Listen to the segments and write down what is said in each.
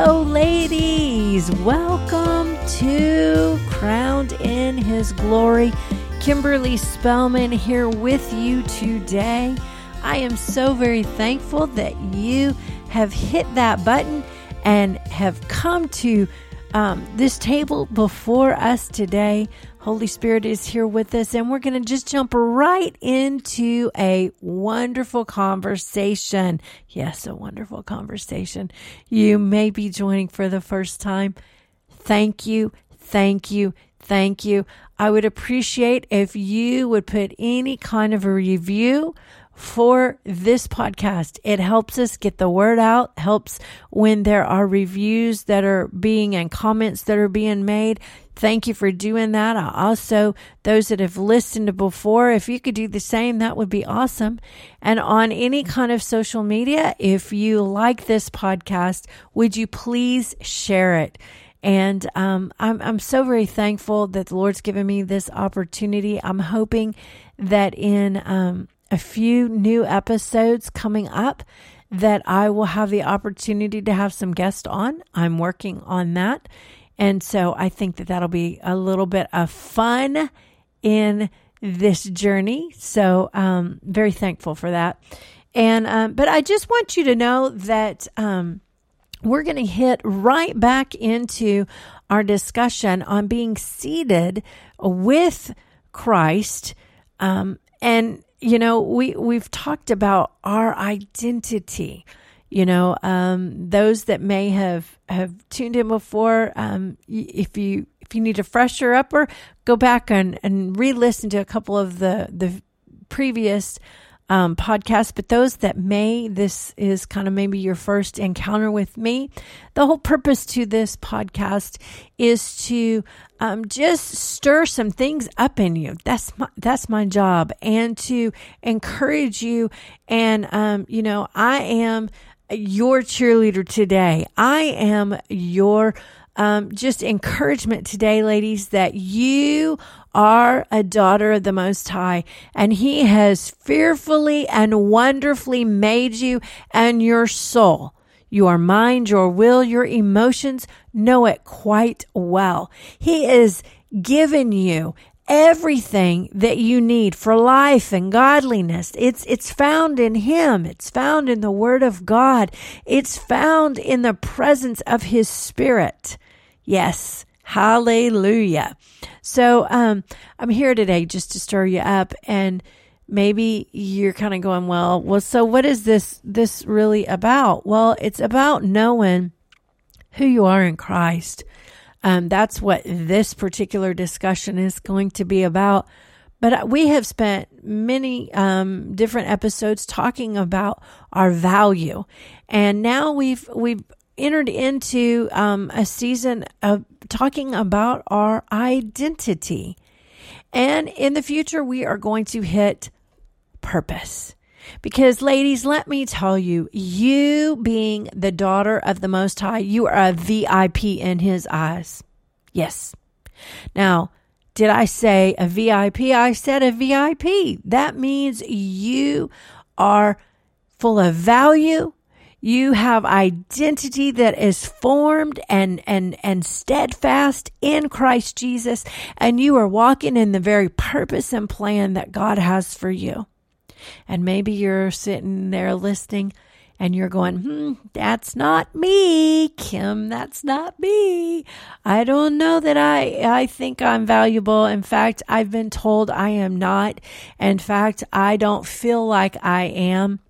Hello, ladies. Welcome to Crowned in His Glory. Kimberly Spellman here with you today. I am so very thankful that you have hit that button and have come to um, this table before us today. Holy Spirit is here with us, and we're going to just jump right into a wonderful conversation. Yes, a wonderful conversation. You may be joining for the first time. Thank you, thank you, thank you. I would appreciate if you would put any kind of a review for this podcast. It helps us get the word out, helps when there are reviews that are being and comments that are being made. Thank you for doing that. Also, those that have listened before, if you could do the same, that would be awesome. And on any kind of social media, if you like this podcast, would you please share it? And um, I'm, I'm so very thankful that the Lord's given me this opportunity. I'm hoping that in um, a few new episodes coming up that I will have the opportunity to have some guests on. I'm working on that. And so I think that that'll be a little bit of fun in this journey. So, um, very thankful for that. And, um, but I just want you to know that, um, we're going to hit right back into our discussion on being seated with Christ. Um, and you know, we we've talked about our identity. You know, um, those that may have have tuned in before, um, if you if you need a fresher upper, go back and and re-listen to a couple of the the previous um, podcast, but those that may, this is kind of maybe your first encounter with me. The whole purpose to this podcast is to um, just stir some things up in you. That's my that's my job, and to encourage you. And um, you know, I am your cheerleader today. I am your um, just encouragement today, ladies, that you are a daughter of the Most High, and He has fearfully and wonderfully made you and your soul. Your mind, your will, your emotions know it quite well. He is given you everything that you need for life and godliness. It's, it's found in Him. It's found in the Word of God. It's found in the presence of His Spirit. Yes. Hallelujah. So, um, I'm here today just to stir you up and maybe you're kind of going, well, well, so what is this, this really about? Well, it's about knowing who you are in Christ. Um, that's what this particular discussion is going to be about. But we have spent many um, different episodes talking about our value, and now we've we've entered into um, a season of talking about our identity. And in the future, we are going to hit purpose. Because, ladies, let me tell you, you being the daughter of the Most High, you are a VIP in His eyes. Yes. Now, did I say a VIP? I said a VIP. That means you are full of value, you have identity that is formed and, and, and steadfast in Christ Jesus, and you are walking in the very purpose and plan that God has for you. And maybe you're sitting there listening and you're going, hmm, that's not me, Kim. That's not me. I don't know that I, I think I'm valuable. In fact, I've been told I am not. In fact, I don't feel like I am.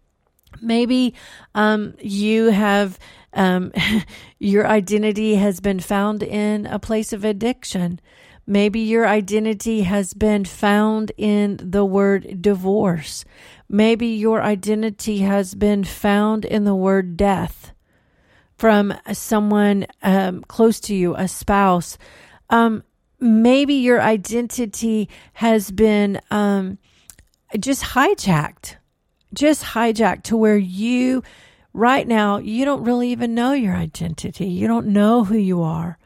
Maybe um, you have um, your identity has been found in a place of addiction. Maybe your identity has been found in the word divorce. Maybe your identity has been found in the word death from someone um, close to you, a spouse. Um, maybe your identity has been um, just hijacked just hijacked to where you, right now, you don't really even know your identity. You don't know who you are.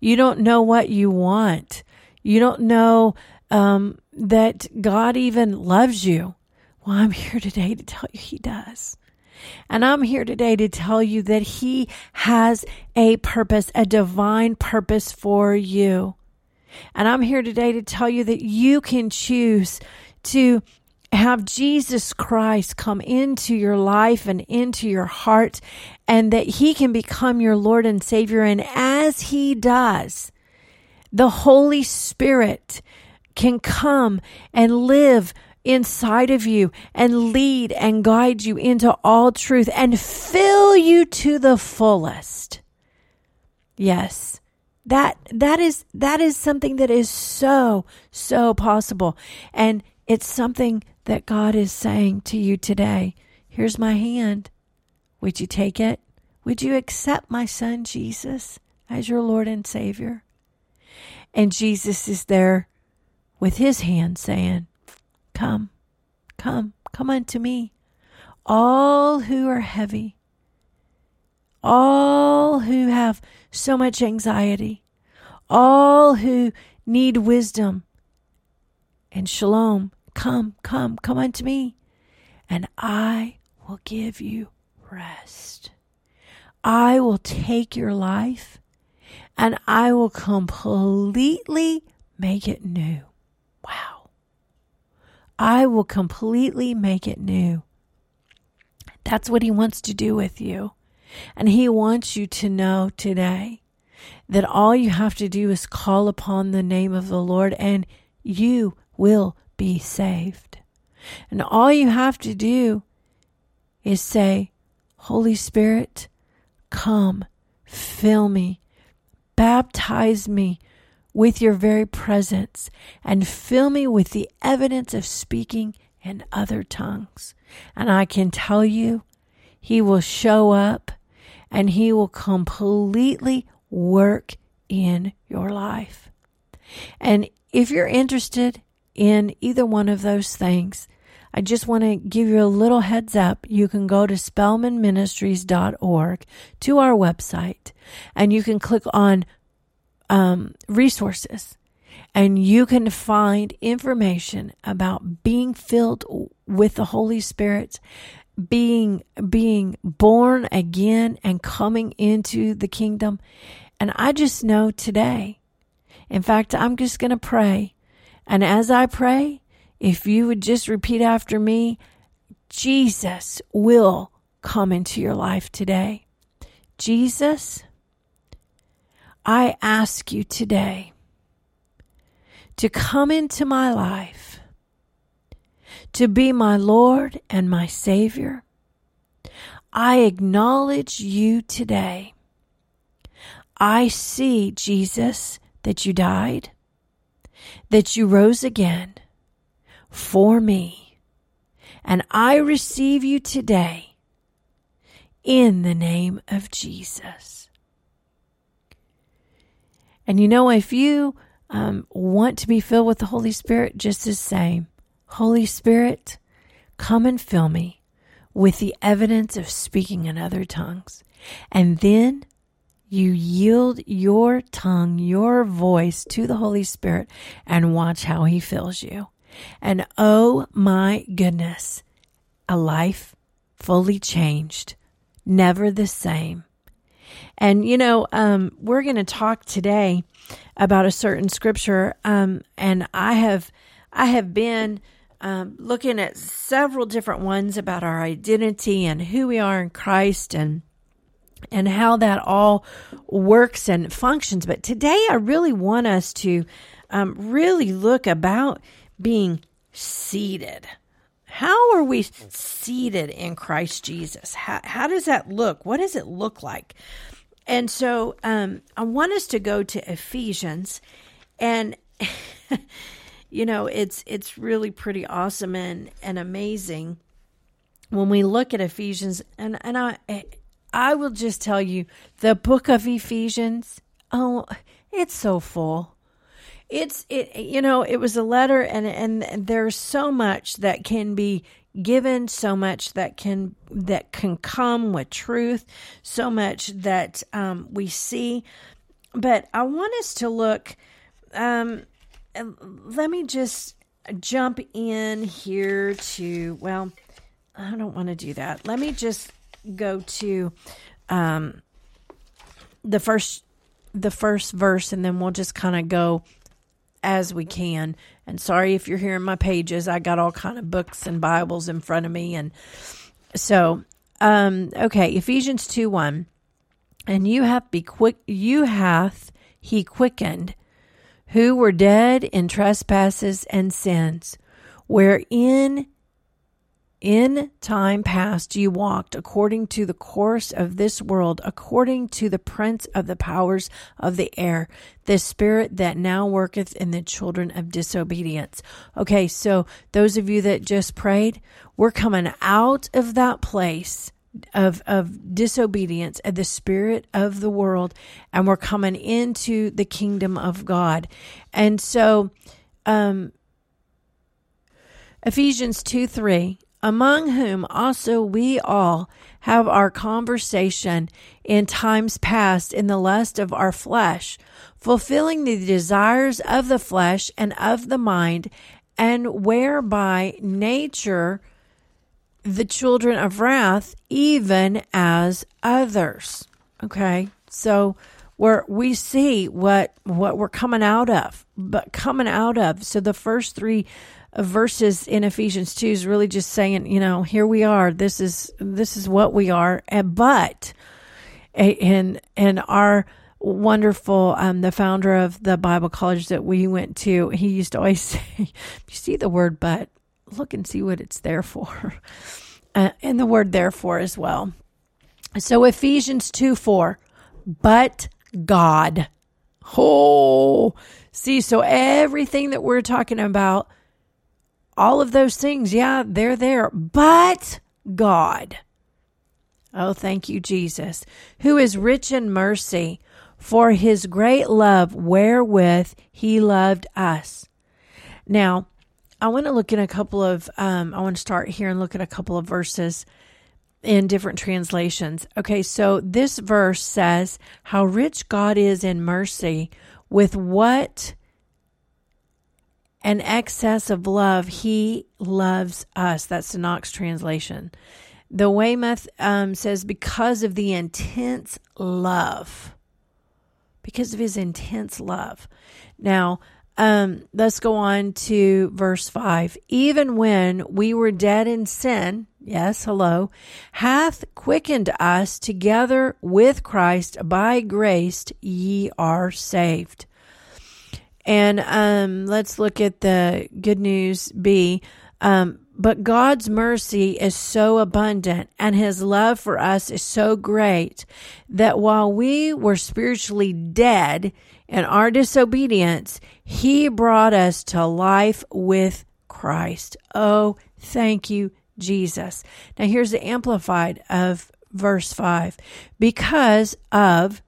You don't know what you want. You don't know um, that God even loves you. Well, I'm here today to tell you He does. And I'm here today to tell you that He has a purpose, a divine purpose for you. And I'm here today to tell you that you can choose to have Jesus Christ come into your life and into your heart, and that He can become your Lord and Savior. And as He does, the Holy Spirit can come and live inside of you and lead and guide you into all truth and fill you to the fullest. Yes. That that is that is something that is so so possible and it's something that God is saying to you today. Here's my hand. Would you take it? Would you accept my son Jesus as your Lord and Savior? And Jesus is there with his hand saying, Come, come, come unto me, all who are heavy, all who have so much anxiety, all who need wisdom and shalom. Come, come, come unto me, and I will give you rest. I will take your life and I will completely make it new. Wow. I will completely make it new. That's what he wants to do with you. And he wants you to know today that all you have to do is call upon the name of the Lord and you will be saved. And all you have to do is say, Holy Spirit, come, fill me, baptize me with your very presence and fill me with the evidence of speaking in other tongues. And I can tell you, He will show up and He will completely work in your life. And if you're interested in either one of those things, I just want to give you a little heads up. You can go to spellmanministries.org to our website and you can click on um, resources and you can find information about being filled with the Holy Spirit, being being born again and coming into the kingdom. And I just know today. In fact, I'm just going to pray. And as I pray, if you would just repeat after me, Jesus will come into your life today. Jesus, I ask you today to come into my life, to be my Lord and my Savior. I acknowledge you today. I see, Jesus, that you died, that you rose again for me, and I receive you today in the name of Jesus. And you know, if you um, want to be filled with the Holy Spirit, just the same, Holy Spirit, come and fill me with the evidence of speaking in other tongues. And then you yield your tongue, your voice to the Holy Spirit and watch how he fills you. And oh my goodness, a life fully changed, never the same. And, you know, um, we're going to talk today about a certain scripture. Um, and I have, I have been, um, looking at several different ones about our identity and who we are in Christ and, and how that all works and functions. But today I really want us to, um, really look about being seated. How are we seated in Christ Jesus? How, how does that look? What does it look like? And so um, I want us to go to Ephesians, and you know it's it's really pretty awesome and and amazing when we look at Ephesians. And and I I will just tell you the book of Ephesians. Oh, it's so full. It's it you know it was a letter and and there's so much that can be given so much that can that can come with truth so much that um, we see but i want us to look um, let me just jump in here to well I don't want to do that. Let me just go to um, the first the first verse, and then we'll just kind of go as we can. And sorry if you're hearing my pages. I got all kind of books and Bibles in front of me, and so um, okay. Ephesians two one, and you have be quick. You hath he quickened, who were dead in trespasses and sins, wherein in time past you walked according to the course of this world, according to the prince of the powers of the air, the spirit that now worketh in the children of disobedience. Okay, so those of you that just prayed, we're coming out of that place of of disobedience of the spirit of the world and we're coming into the kingdom of God. And so um Ephesians 2 3 among whom also we all have our conversation in times past in the lust of our flesh, fulfilling the desires of the flesh and of the mind, and whereby nature the children of wrath, even as others. Okay, so where we see what what we're coming out of, but coming out of. So the first three verses in Ephesians 2 is really just saying, you know, here we are. This is this is what we are. But in in our wonderful um, the founder of the Bible college that we went to, he used to always say, "You see the word but, look and see what it's there for." Uh, and the word therefore as well. So Ephesians 2 4, but God. Oh, see, so everything that we're talking about all of those things, yeah, they're there, but God. Oh, thank you, Jesus, who is rich in mercy for his great love wherewith he loved us. Now, I want to look at a couple of, um, I want to start here and look at a couple of verses in different translations. Okay, so this verse says, How rich God is in mercy with what an excess of love, he loves us. That's the Knox translation. The Weymouth um, says, because of the intense love. Because of his intense love. Now, um, let's go on to verse 5. Even when we were dead in sin, yes, hello, hath quickened us together with Christ. By grace ye are saved. And um, let's look at the good news B. Um, but God's mercy is so abundant and his love for us is so great that while we were spiritually dead in our disobedience, he brought us to life with Christ. Oh, thank you, Jesus. Now here's the amplified of verse 5 because of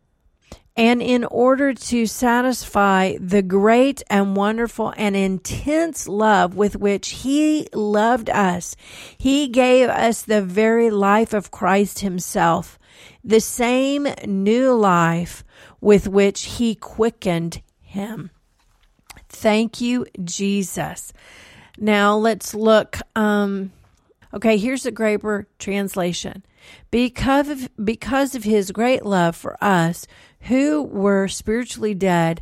and in order to satisfy the great and wonderful and intense love with which He loved us, He gave us the very life of Christ Himself, the same new life with which He quickened Him. Thank you, Jesus. Now let's look. Um, okay, here's the Greber translation. Because of, because of his great love for us, who were spiritually dead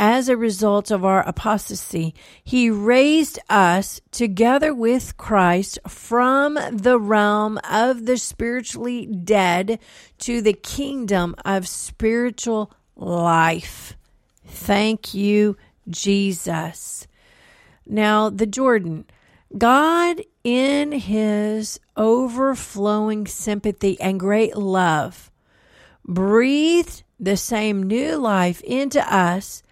as a result of our apostasy. He raised us together with Christ from the realm of the spiritually dead to the kingdom of spiritual life. Thank you, Jesus. Now, the Jordan. God, in his overflowing sympathy and great love, breathed the same new life into us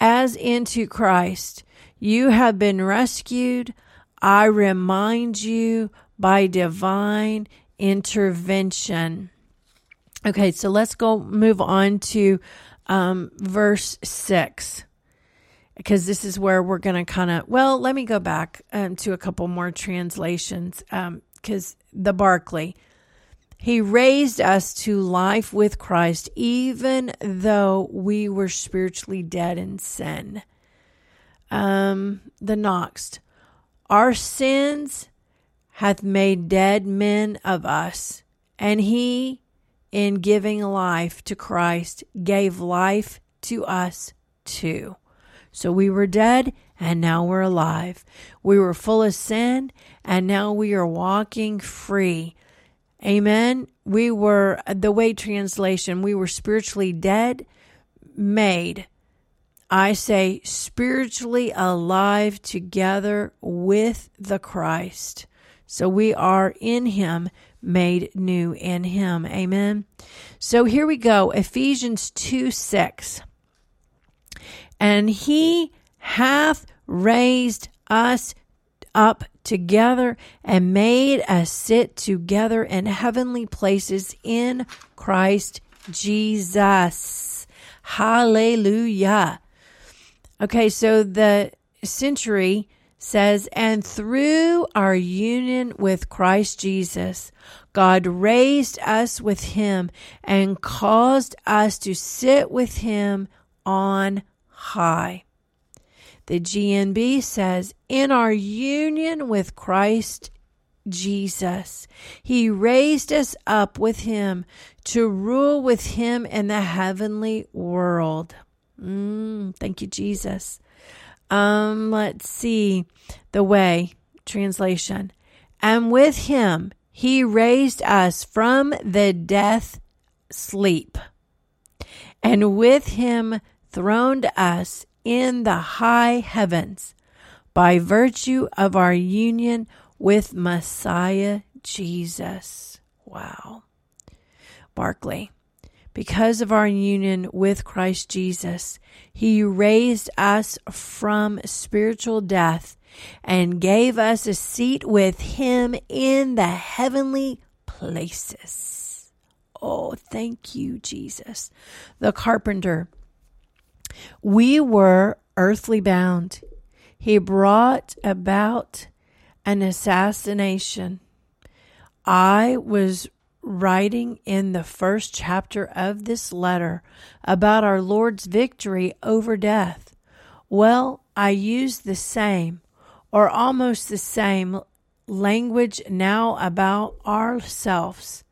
as into Christ. You have been rescued. I remind you by divine intervention. Okay, so let's go move on to um, verse 6 because this is where we're going to kind of, well, let me go back um, to a couple more translations because um, the Barclay. He raised us to life with Christ, even though we were spiritually dead in sin. Um, the Knox, our sins hath made dead men of us, and he, in giving life to Christ, gave life to us too. So we were dead, and now we're alive. We were full of sin, and now we are walking free. Amen. We were, the way translation, we were spiritually dead, made. I say spiritually alive together with the Christ. So we are in him, made new in him. Amen. So here we go Ephesians 2 6. And he hath raised us up together and made us sit together in heavenly places in Christ Jesus. Hallelujah. Okay, so the century says, And through our union with Christ Jesus, God raised us with him and caused us to sit with him on high. The GNB says, In our union with Christ Jesus, He raised us up with Him to rule with Him in the heavenly world. Mm, thank you, Jesus. Um, let's see the way translation. And with him he raised us from the death sleep, and with him throned us in the high heavens by virtue of our union with Messiah Jesus. Wow. Barclay. Because of our union with Christ Jesus, He raised us from spiritual death and gave us a seat with Him in the heavenly places. Oh, thank you, Jesus. The carpenter. We were earthly bound. He brought about an assassination. I was writing in the first chapter of this letter about our Lord's victory over death. Well, I use the same or almost the same language now about ourselves.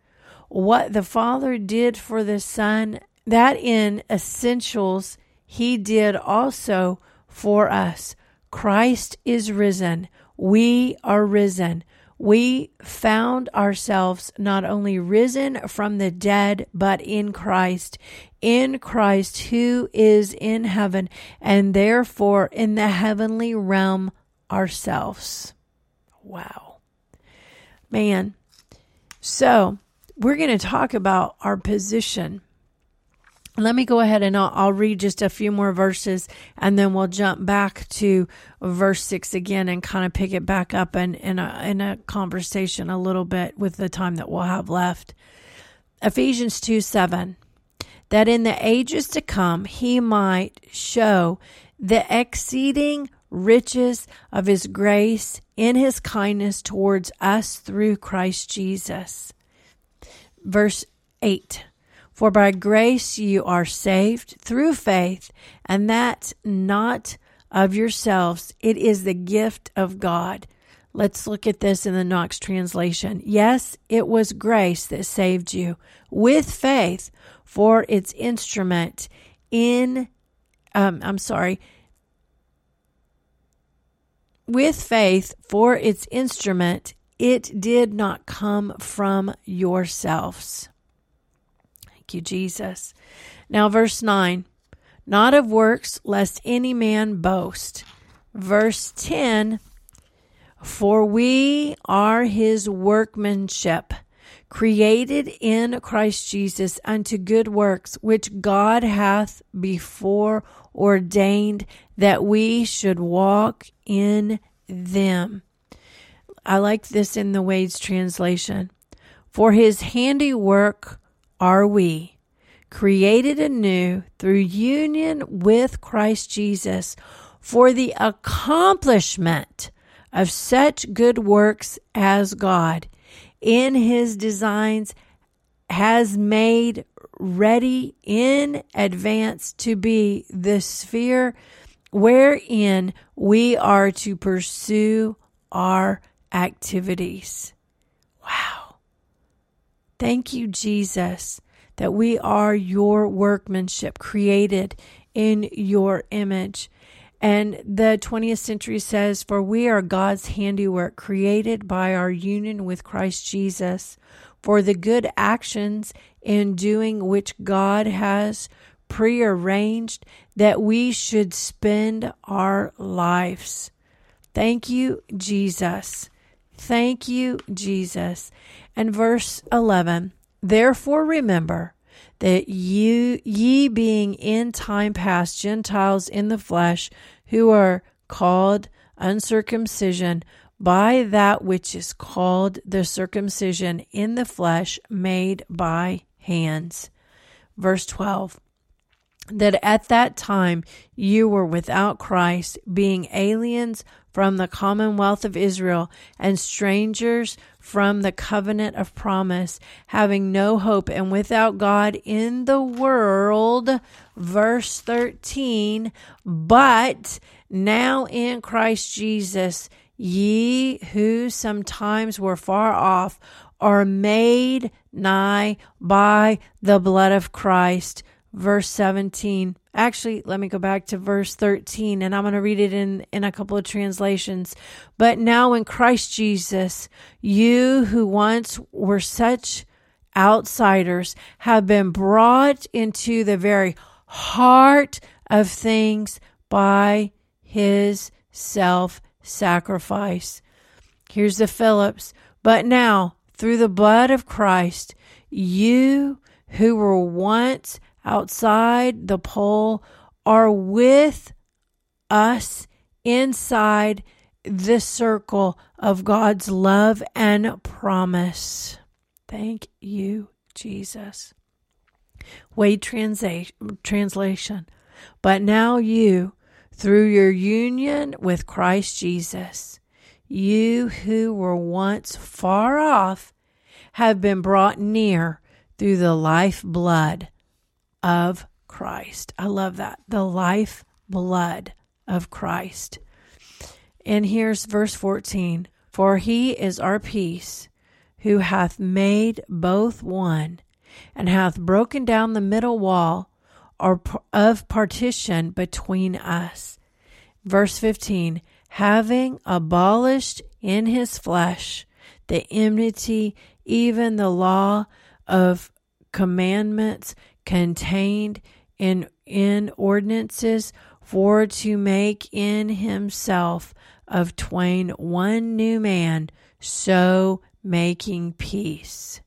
What the Father did for the Son, that in essentials he did also for us. Christ is risen. We are risen we found ourselves not only risen from the dead, but in Christ, in Christ who is in heaven, and therefore in the heavenly realm ourselves. Wow. Man. So, we're going to talk about our position let me go ahead and I'll, I'll, read just a few more verses and then we'll jump back to verse 6 again and kind of pick it back up in, in, a, in a conversation a little bit with the time that we'll have left. Ephesians 2 7. That in the ages to come he might show the exceeding riches of his grace in his kindness towards us through Christ Jesus. Verse 8 for by grace you are saved through faith, and that not of yourselves. It is the gift of God. Let's look at this in the Knox translation. Yes, it was grace that saved you with faith for its instrument in, um, I'm sorry, with faith for its instrument, it did not come from yourselves. Thank you, Jesus. Now, verse 9 not of works, lest any man boast. Verse 10 For we are his workmanship, created in Christ Jesus unto good works, which God hath before ordained that we should walk in them. I like this in the Wade's translation. For his handiwork are we, created anew through union with Christ Jesus for the accomplishment of such good works as God in his designs has made ready in advance to be the sphere wherein we are to pursue our activities. Thank you, Jesus, that we are your workmanship created in your image. And the 20th century says, For we are God's handiwork, created by our union with Christ Jesus, for the good actions in doing which God has prearranged that we should spend our lives. Thank you, Jesus. Thank you, Jesus. And verse 11 Therefore remember that you, ye being in time past Gentiles in the flesh, who are called uncircumcision by that which is called the circumcision in the flesh made by hands. Verse 12 that at that time you were without Christ, being aliens from the commonwealth of Israel and strangers from the covenant of promise, having no hope and without God in the world. Verse 13, but now in Christ Jesus, ye who sometimes were far off are made nigh by the blood of Christ. Verse 17 Actually, let me go back to verse 13 and I'm going to read it in, in a couple of translations. But now in Christ Jesus, you who once were such outsiders have been brought into the very heart of things by his self sacrifice. Here's the Phillips. But now, through the blood of Christ, you who were once outside the pole are with us inside the circle of God's love and promise. Thank you, Jesus. Wade transa- translation. But now you, through your union with Christ Jesus, you who were once far off have been brought near through the life blood of Christ. I love that. The life blood of Christ. And here's verse 14 For he is our peace, who hath made both one, and hath broken down the middle wall or of partition between us. Verse 15 Having abolished in his flesh the enmity, even the law of commandments contained in, in ordinances for to make in himself of twain one new man, so making peace.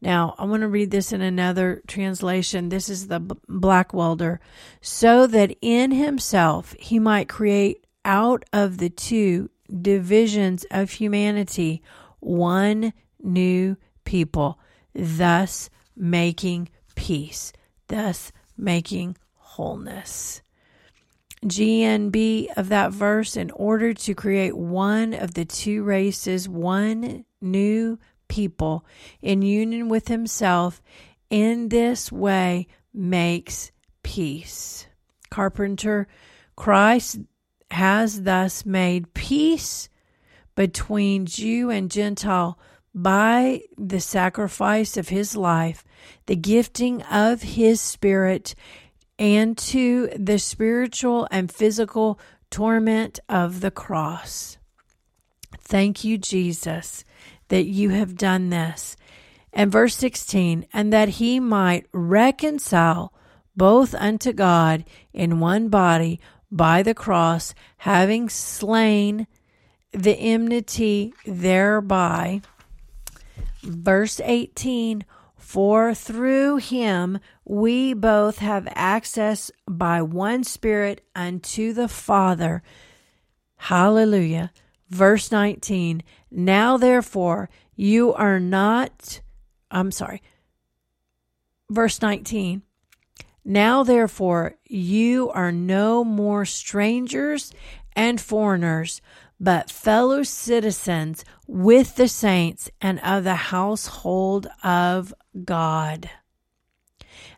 Now, I want to read this in another translation. This is the Blackwelder. So that in himself he might create out of the two divisions of humanity one new people, thus making peace, thus making wholeness. GNB of that verse in order to create one of the two races, one new people in union with himself, in this way makes peace. Carpenter, Christ has thus made peace between Jew and Gentile by the sacrifice of his life, the gifting of his spirit, and to the spiritual and physical torment of the cross. Thank you, Jesus, that you have done this. And verse 16, and that he might reconcile both unto God in one body by the cross, having slain the enmity thereby Verse 18 For through him we both have access by one Spirit unto the Father. Hallelujah. Verse 19 Now therefore you are not, I'm sorry. Verse 19 Now therefore you are no more strangers and foreigners but fellow citizens with the saints and of the household of God.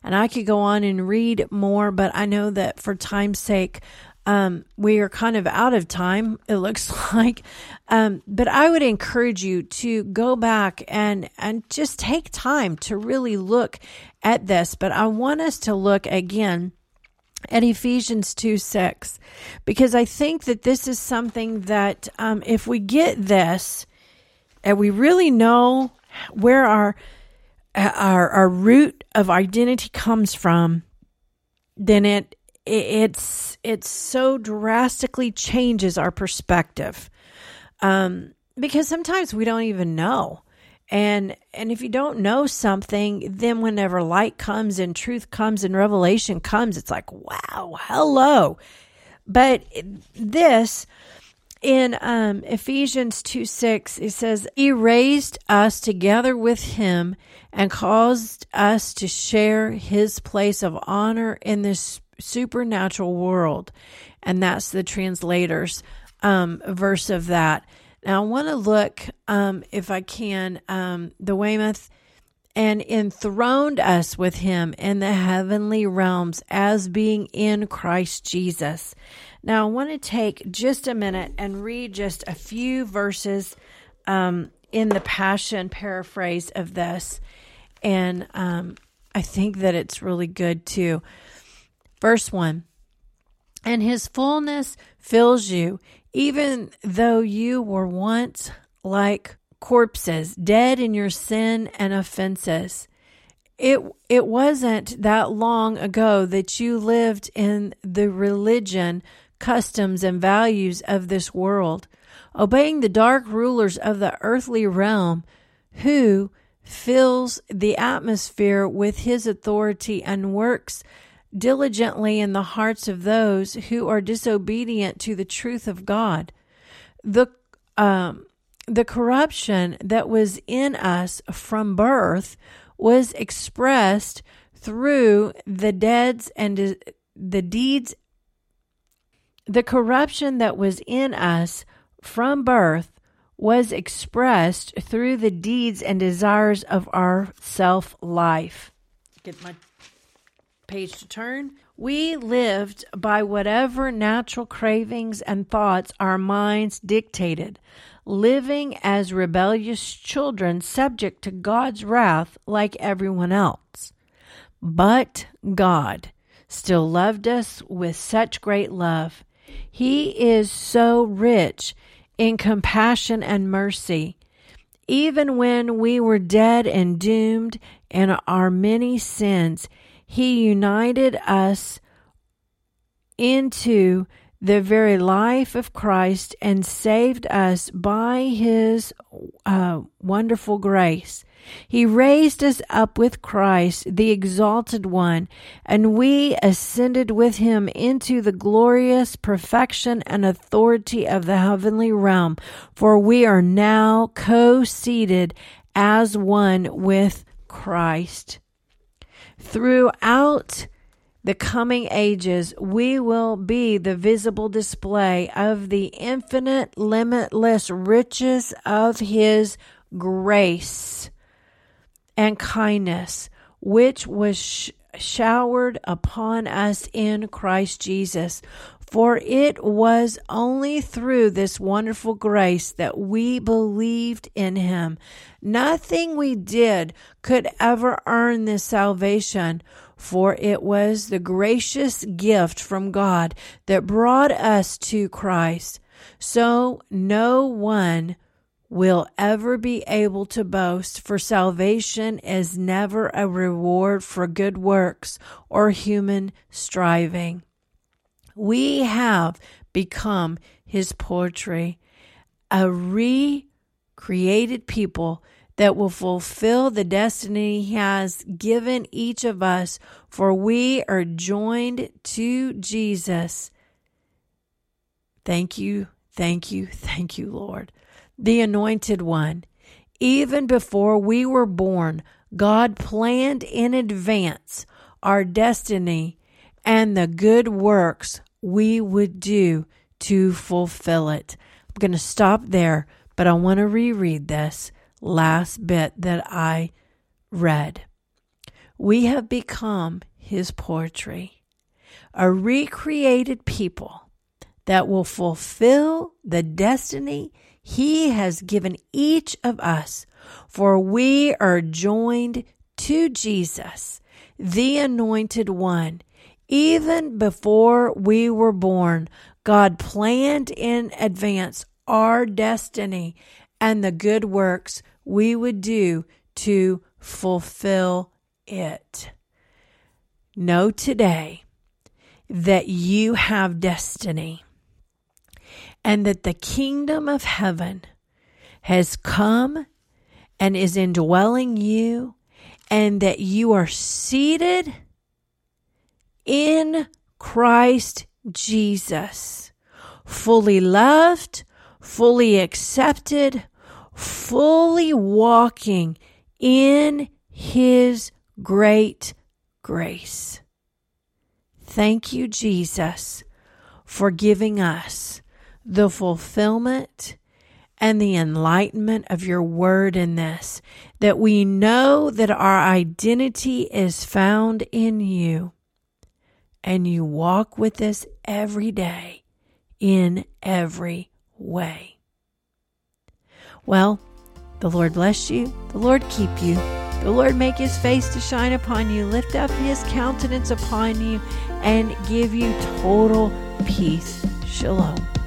And I could go on and read more, but I know that for time's sake, Um, we are kind of out of time, it looks like. Um, but I would encourage you to go back and, and just take time to really look at this. But I want us to look again at Ephesians 2 6, because I think that this is something that um, if we get this and we really know where our, our, our root of identity comes from, then it, it's it so drastically changes our perspective. Um, because sometimes we don't even know and and if you don't know something then whenever light comes and truth comes and revelation comes it's like wow hello but this in um, ephesians 2 6 it says he raised us together with him and caused us to share his place of honor in this supernatural world. And that's the translator's um, verse of that. Now, I want to look, um, if I can, um, the Weymouth, and enthroned us with him in the heavenly realms as being in Christ Jesus. Now, I want to take just a minute and read just a few verses um, in the Passion paraphrase of this. And um, I think that it's really good too. Verse 1 And his fullness fills you, even though you were once like corpses, dead in your sin and offenses. It, it wasn't that long ago that you lived in the religion, customs, and values of this world, obeying the dark rulers of the earthly realm who fills the atmosphere with his authority and works diligently in the hearts of those who are disobedient to the truth of God. The um, the corruption that was in us from birth was expressed through the deeds and the deeds the corruption that was in us from birth was expressed through the deeds and desires of our self life. Get my page to turn. We lived by whatever natural cravings and thoughts our minds dictated, living as rebellious children subject to God's wrath like everyone else. But God still loved us with such great love. He is so rich in compassion and mercy. Even when we were dead and doomed in our many sins, he united us into the very life of Christ and saved us by his uh, wonderful grace. He raised us up with Christ, the exalted one, and we ascended with him into the glorious perfection and authority of the heavenly realm, for we are now co seated as one with Christ. Throughout the coming ages, we will be the visible display of the infinite, limitless riches of His grace and kindness, which was sh- showered upon us in Christ Jesus. For it was only through this wonderful grace that we believed in him. Nothing we did could ever earn this salvation, for it was the gracious gift from God that brought us to Christ. So no one will ever be able to boast, for salvation is never a reward for good works or human striving. We have become his poetry, a recreated people that will fulfill the destiny he has given each of us, for we are joined to Jesus. Thank you, thank you, thank you, Lord. The anointed one. Even before we were born, God planned in advance our destiny and the good works we would do to fulfill it. I'm going to stop there, but I want to reread this last bit that I read. We have become his poetry, a recreated people that will fulfill the destiny He has given each of us. For we are joined to Jesus, the Anointed One. Even before we were born, God planned in advance our destiny and the good works we would do to fulfill it. Know today that you have destiny and that the kingdom of heaven has come and is indwelling you and that you are seated in Christ Jesus, fully loved, fully accepted, fully walking in His great grace. Thank you, Jesus, for giving us the fulfillment and the enlightenment of your word in this, that we know that our identity is found in you and you walk with us every day in every way. Well, the Lord bless you, the Lord keep you, the Lord make his face to shine upon you, lift up his countenance upon you, and give you total peace. Shalom.